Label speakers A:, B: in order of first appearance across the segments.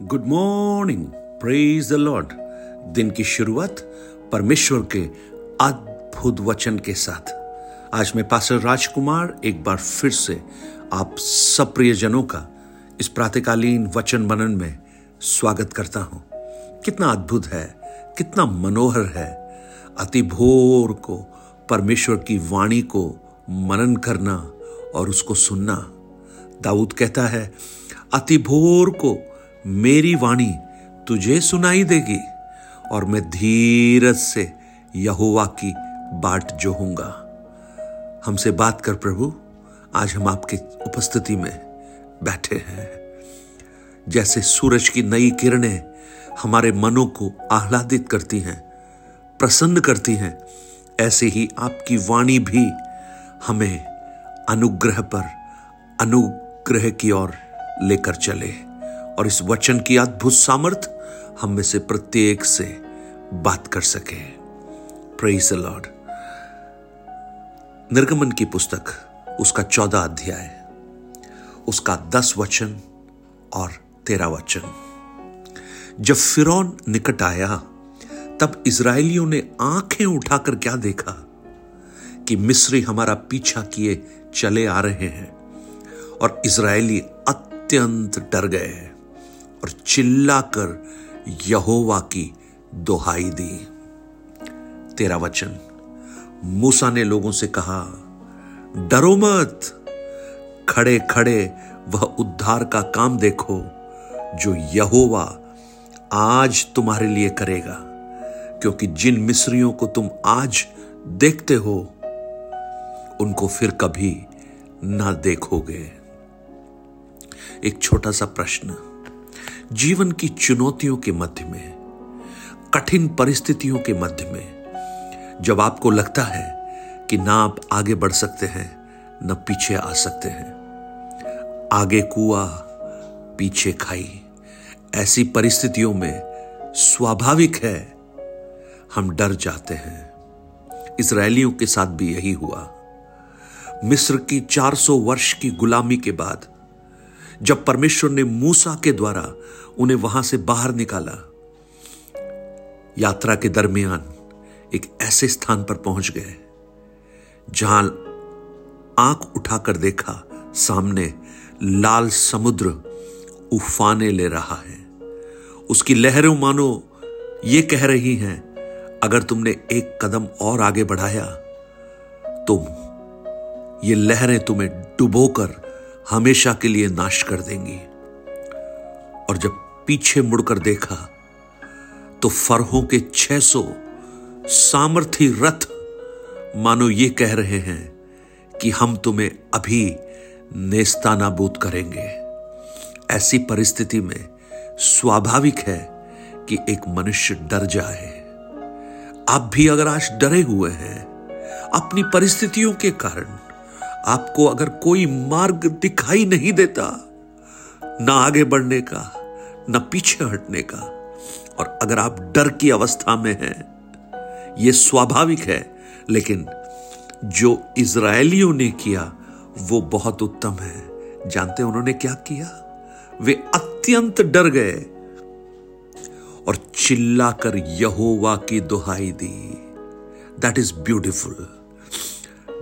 A: Good morning praise the Lord दिन की शुरुआत परमेश्वर के अद्भुत वचन के साथ। आज मैं पास्टर राजकुमार एक बार फिर से आप सब प्रियजनों का इस प्रातकालीन वचन मनन में स्वागत करता हूँ। कितना अद्भुत है, कितना मनोहर है। अति भोर को परमेश्वर की वाणी को मनन करना और उसको सुनना। दाऊद कहता है, अति भोर को मेरी वाणी तुझे सुनाई देगी और मैं धीरज से यहोवा की बाट जोहूँगा। हमसे बात कर प्रभु, आज हम आपके उपस्थिति में बैठे हैं। जैसे सूरज की नई किरणें हमारे मनों को आह्लादित करती हैं, प्रसन्न करती हैं, ऐसे ही आपकी वाणी भी हमें अनुग्रह पर, अनुग्रह की ओर लेकर चले। और इस वचन की अद्भुत सामर्थ हम में से प्रत्येक से बात कर सके। प्रेस लॉर्ड निर्गमन की पुस्तक, उसका चौदह अध्याय, उसका दस वचन और तेरा वचन। जब फिरौन निकट आया, तब इसराइलियों ने आँखें उठाकर क्या देखा? कि मिस्री हमारा पीछा किए चले आ रहे हैं और इसराइली अत्यंत डर गए और चिल्लाकर यहोवा की दोहाई दी। तेरा वचन। मूसा ने लोगों से कहा, डरो मत। खड़े खड़े वह उद्धार का काम देखो, जो यहोवा आज तुम्हारे लिए करेगा। क्योंकि जिन मिस्रियों को तुम आज देखते हो, उनको फिर कभी ना देखोगे। एक छोटा सा प्रश्न। जीवन की चुनौतियों के मध्य में, कठिन परिस्थितियों के मध्य में, जब आपको लगता है कि ना आप आगे बढ़ सकते हैं, न पीछे आ सकते हैं। आगे कुआ, पीछे खाई, ऐसी परिस्थितियों में स्वाभाविक है, हम डर जाते हैं। इसराइलियों के साथ भी यही हुआ। मिस्र की 400 वर्ष की गुलामी के बाद जब परमेश्वर ने मूसा के द्वारा उन्हें वहाँ से बाहर निकाला, यात्रा के दरमियान एक ऐसे स्थान पर पहुँच गए, जहाँ आँख उठाकर देखा सामने लाल समुद्र उफाने ले रहा है। उसकी लहरों मानो ये कह रही हैं, अगर तुमने एक कदम और आगे बढ़ाया तुम ये लहरें तुम्हें डुबोकर हमेशा के लिए नाश कर देंगी। और जब पीछे मुड़कर देखा तो फरहों के 600 सामर्थी रथ, मानो ये कह रहे हैं कि हम तुम्हें अभी नेस्तानाबूद करेंगे। ऐसी परिस्थिति में स्वाभाविक है कि एक मनुष्य डर जाए। आप भी अगर आज डरे हुए हैं, अपनी परिस्थितियों के कारण आपको अगर कोई मार्ग दिखाई नहीं देता, ना आगे बढ़ने का, ना पीछे हटने का, और अगर आप डर की अवस्था में हैं यह स्वाभाविक है, लेकिन जो इसराइलियों ने किया, वो बहुत उत्तम है। जानते उन्होंने क्या किया? वे अत्यंत डर गए और चिल्लाकर यहोवा की दुहाई दी। दैट इज़ ब्यूटिफुल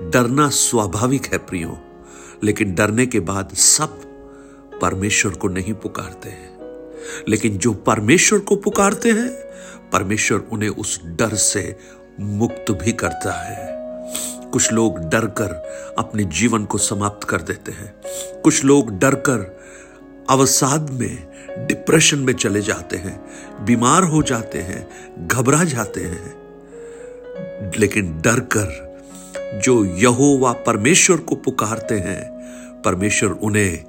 A: डरना स्वाभाविक है प्रियो, लेकिन डरने के बाद सब परमेश्वर को नहीं पुकारते हैं। लेकिन जो परमेश्वर को पुकारते हैं, परमेश्वर उन्हें उस डर से मुक्त भी करता है। कुछ लोग डर कर अपने जीवन को समाप्त कर देते हैं। कुछ लोग डर कर अवसाद में, डिप्रेशन में चले जाते हैं, बीमार हो जाते हैं, घबरा जाते हैं। लेकिन डर कर जो यहोवा परमेश्वर को पुकारते हैं, परमेश्वर उन्हें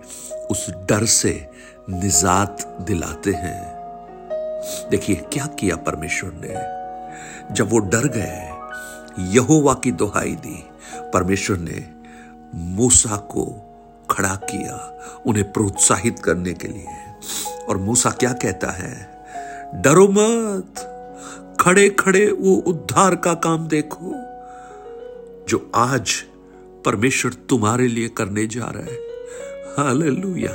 A: उस डर से निजात दिलाते हैं। देखिए, क्या किया परमेश्वर ने? जब वो डर गए, यहोवा की दोहाई दी, परमेश्वर ने मूसा को खड़ा किया उन्हें प्रोत्साहित करने के लिए। और मूसा क्या कहता है? डरो मत खड़े खड़े वो उद्धार का काम देखो। जो आज परमेश्वर तुम्हारे लिए करने जा रहा है। हालेलुया।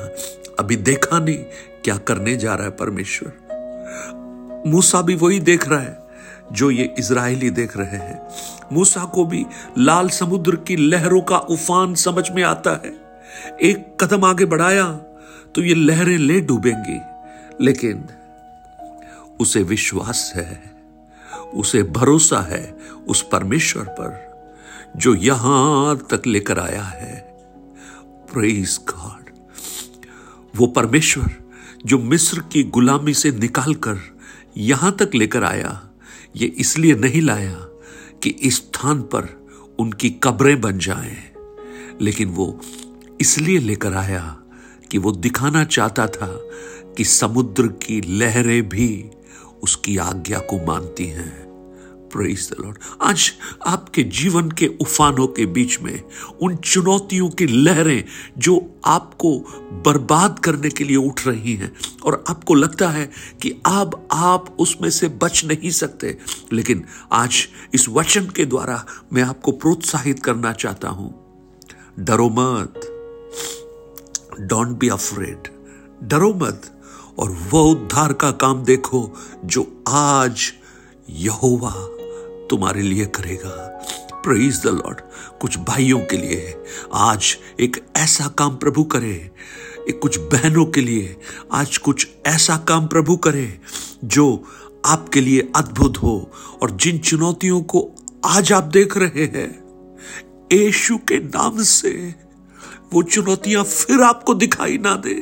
A: अभी देखा नहीं क्या करने जा रहा है परमेश्वर। मूसा भी वही देख रहा है जो ये इज़राइली देख रहे हैं। मूसा को भी लाल समुद्र की लहरों का उफान समझ में आता है। एक कदम आगे बढ़ाया तो ये लहरें ले डूबेंगी। लेकिन उसे विश्वास है, उसे भरोसा है उस परमेश्वर पर। जो यहाँ तक लेकर आया है। प्रेज गॉड वो परमेश्वर जो मिस्र की गुलामी से निकालकर यहाँ तक लेकर आया ये इसलिए नहीं लाया कि इस स्थान पर उनकी कब्रें बन जाएँ, लेकिन वो इसलिए लेकर आया कि वो दिखाना चाहता था कि समुद्र की लहरें भी उसकी आज्ञा को मानती हैं। द लॉर्ड आज आपके जीवन के उफानों के बीच में, उन चुनौतियों की लहरें जो आपको बर्बाद करने के लिए उठ रही हैं, और आपको लगता है कि अब आप उसमें से बच नहीं सकते, लेकिन आज इस वचन के द्वारा मैं आपको प्रोत्साहित करना चाहता हूँ। डरो मत। डोंट बी अफ्रेड डरो मत, और वह उद्धार का काम देखो जो आज यहोवा तुम्हारे लिए करेगा। प्रेज द लॉर्ड कुछ भाइयों के लिए। आज एक ऐसा काम प्रभु करे। एक कुछ बहनों के लिए। आज कुछ ऐसा काम प्रभु करे, जो आपके लिए अद्भुत हो और जिन चुनौतियों को आज आप देख रहे हैं, यशु के नाम से वो चुनौतियाँ फिर आपको दिखाई ना दे।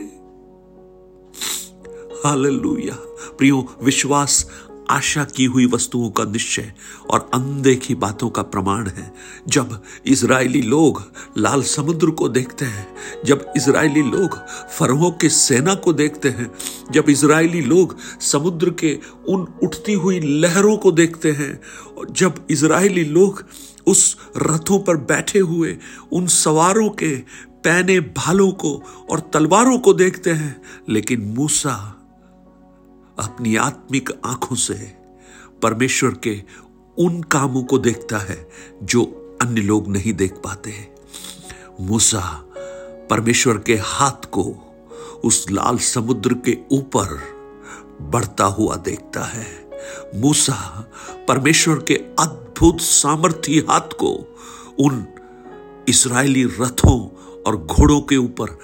A: हालेलुया। प्रियो, विश्वास आशा की हुई वस्तुओं का निश्चय और अनदेखी बातों का प्रमाण है। जब इज़राइली लोग लाल समुद्र को देखते हैं, जब इज़राइली लोग फरहों के सेना को देखते हैं, जब इज़राइली लोग समुद्र के उन उठती हुई लहरों को देखते हैं, और जब इज़राइली लोग उस रथों पर बैठे हुए उन सवारों के पैने भालों को और तलवारों को देखते हैं, लेकिन मूसा अपनी आत्मिक आँखों से परमेश्वर के उन कामों को देखता है जो अन्य लोग नहीं देख पाते। मूसा परमेश्वर के हाथ को उस लाल समुद्र के ऊपर बढ़ता हुआ देखता है। मूसा परमेश्वर के अद्भुत सामर्थ्य हाथ को उन इसराइली रथों और घोड़ों के ऊपर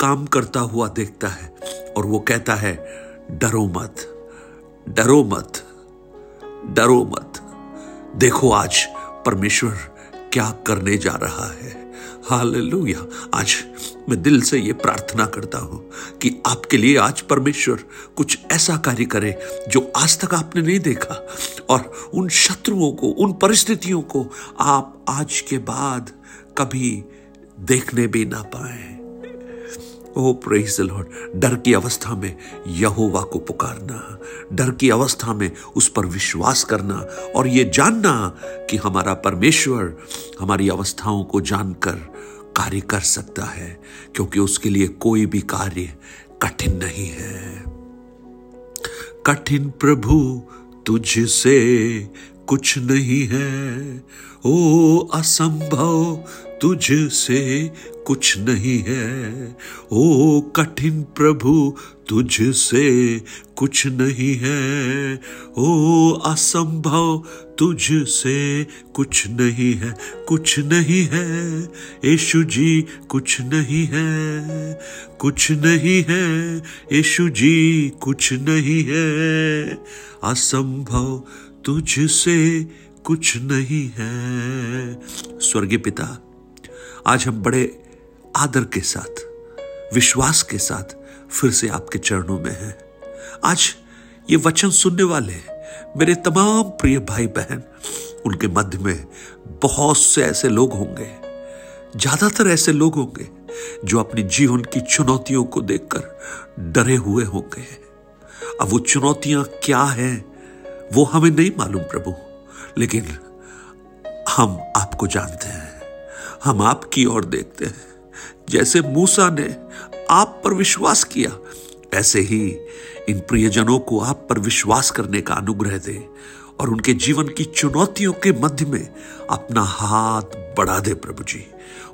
A: काम करता हुआ देखता है और वो कहता है डरो मत डरो मत डरो मत। देखो आज परमेश्वर क्या करने जा रहा है। हालेलुया। आज मैं दिल से ये प्रार्थना करता हूँ कि आपके लिए आज परमेश्वर कुछ ऐसा कार्य करे जो आज तक आपने नहीं देखा और उन शत्रुओं को, उन परिस्थितियों को आप आज के बाद कभी देखने भी ना पाए। ओ प्रेज लॉर्ड डर की अवस्था में यहोवा को पुकारना, डर की अवस्था में उस पर विश्वास करना और ये जानना कि हमारा परमेश्वर हमारी अवस्थाओं को जानकर कार्य कर सकता है, क्योंकि उसके लिए कोई भी कार्य कठिन नहीं है। कठिन प्रभु तुझसे कुछ नहीं है। ओ, असंभव तुझसे कुछ नहीं है। ओ, कठिन प्रभु तुझसे कुछ नहीं है। ओ, असंभव तुझसे कुछ नहीं है। कुछ नहीं है। यशु जी, कुछ नहीं है। कुछ नहीं है। यशु जी, कुछ नहीं है। असंभव तुझसे कुछ नहीं है। स्वर्गीय पिता, आज हम बड़े आदर के साथ, विश्वास के साथ फिर से आपके चरणों में हैं। आज ये वचन सुनने वाले मेरे तमाम प्रिय भाई बहन उनके मध्य में बहुत से ऐसे लोग होंगे, ज़्यादातर ऐसे लोग होंगे, जो अपने जीवन की चुनौतियों को देखकर डरे हुए होंगे। अब वो चुनौतियाँ क्या हैं? वो हमें नहीं मालूम प्रभु। लेकिन हम आपको जानते हैं। हम आपकी ओर देखते हैं। जैसे मूसा ने आप पर विश्वास किया, ऐसे ही इन प्रियजनों को आप पर विश्वास करने का अनुग्रह दे और उनके जीवन की चुनौतियों के मध्य में अपना हाथ बढ़ा दे प्रभु जी।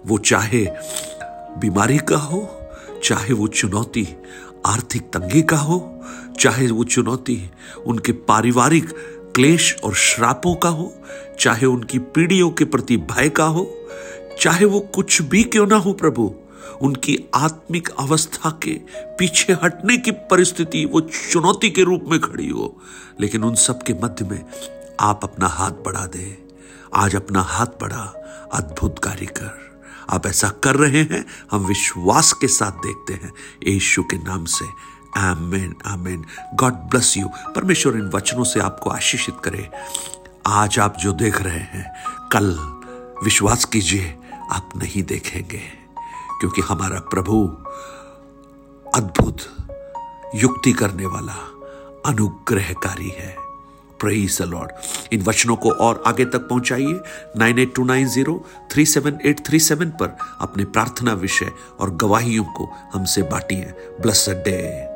A: वो चाहे बीमारी का हो चाहे वो चुनौती आर्थिक तंगी का हो, चाहे वो चुनौती उनके पारिवारिक क्लेश और श्रापों का हो, चाहे उनकी पीढ़ियों के प्रति भय का हो, चाहे वो कुछ भी क्यों ना हो प्रभु, उनकी आत्मिक अवस्था के पीछे हटने की परिस्थिति वो चुनौती के रूप में खड़ी हो। लेकिन उन सब के मध्य में आप अपना हाथ बढ़ा दे। आज अपना हाथ बढ़ा, अद्भुत कार्य कर। आप ऐसा कर रहे हैं, हम विश्वास के साथ देखते हैं। यीशु के नाम से। Amen amen. God bless you परमेश्वर इन वचनों से आपको आशीषित करे। आज आप जो देख रहे हैं, कल विश्वास कीजिए, आप नहीं देखेंगे। क्योंकि हमारा प्रभु अद्भुत युक्ति करने वाला, अनुग्रहकारी है। प्रेज द लॉर्ड इन वचनों को और आगे तक पहुंचाइए। Nine eight two nine zero, three seven eight three seven पर अपने प्रार्थना विषय और गवाहियों को हमसे बांटिए। Bless day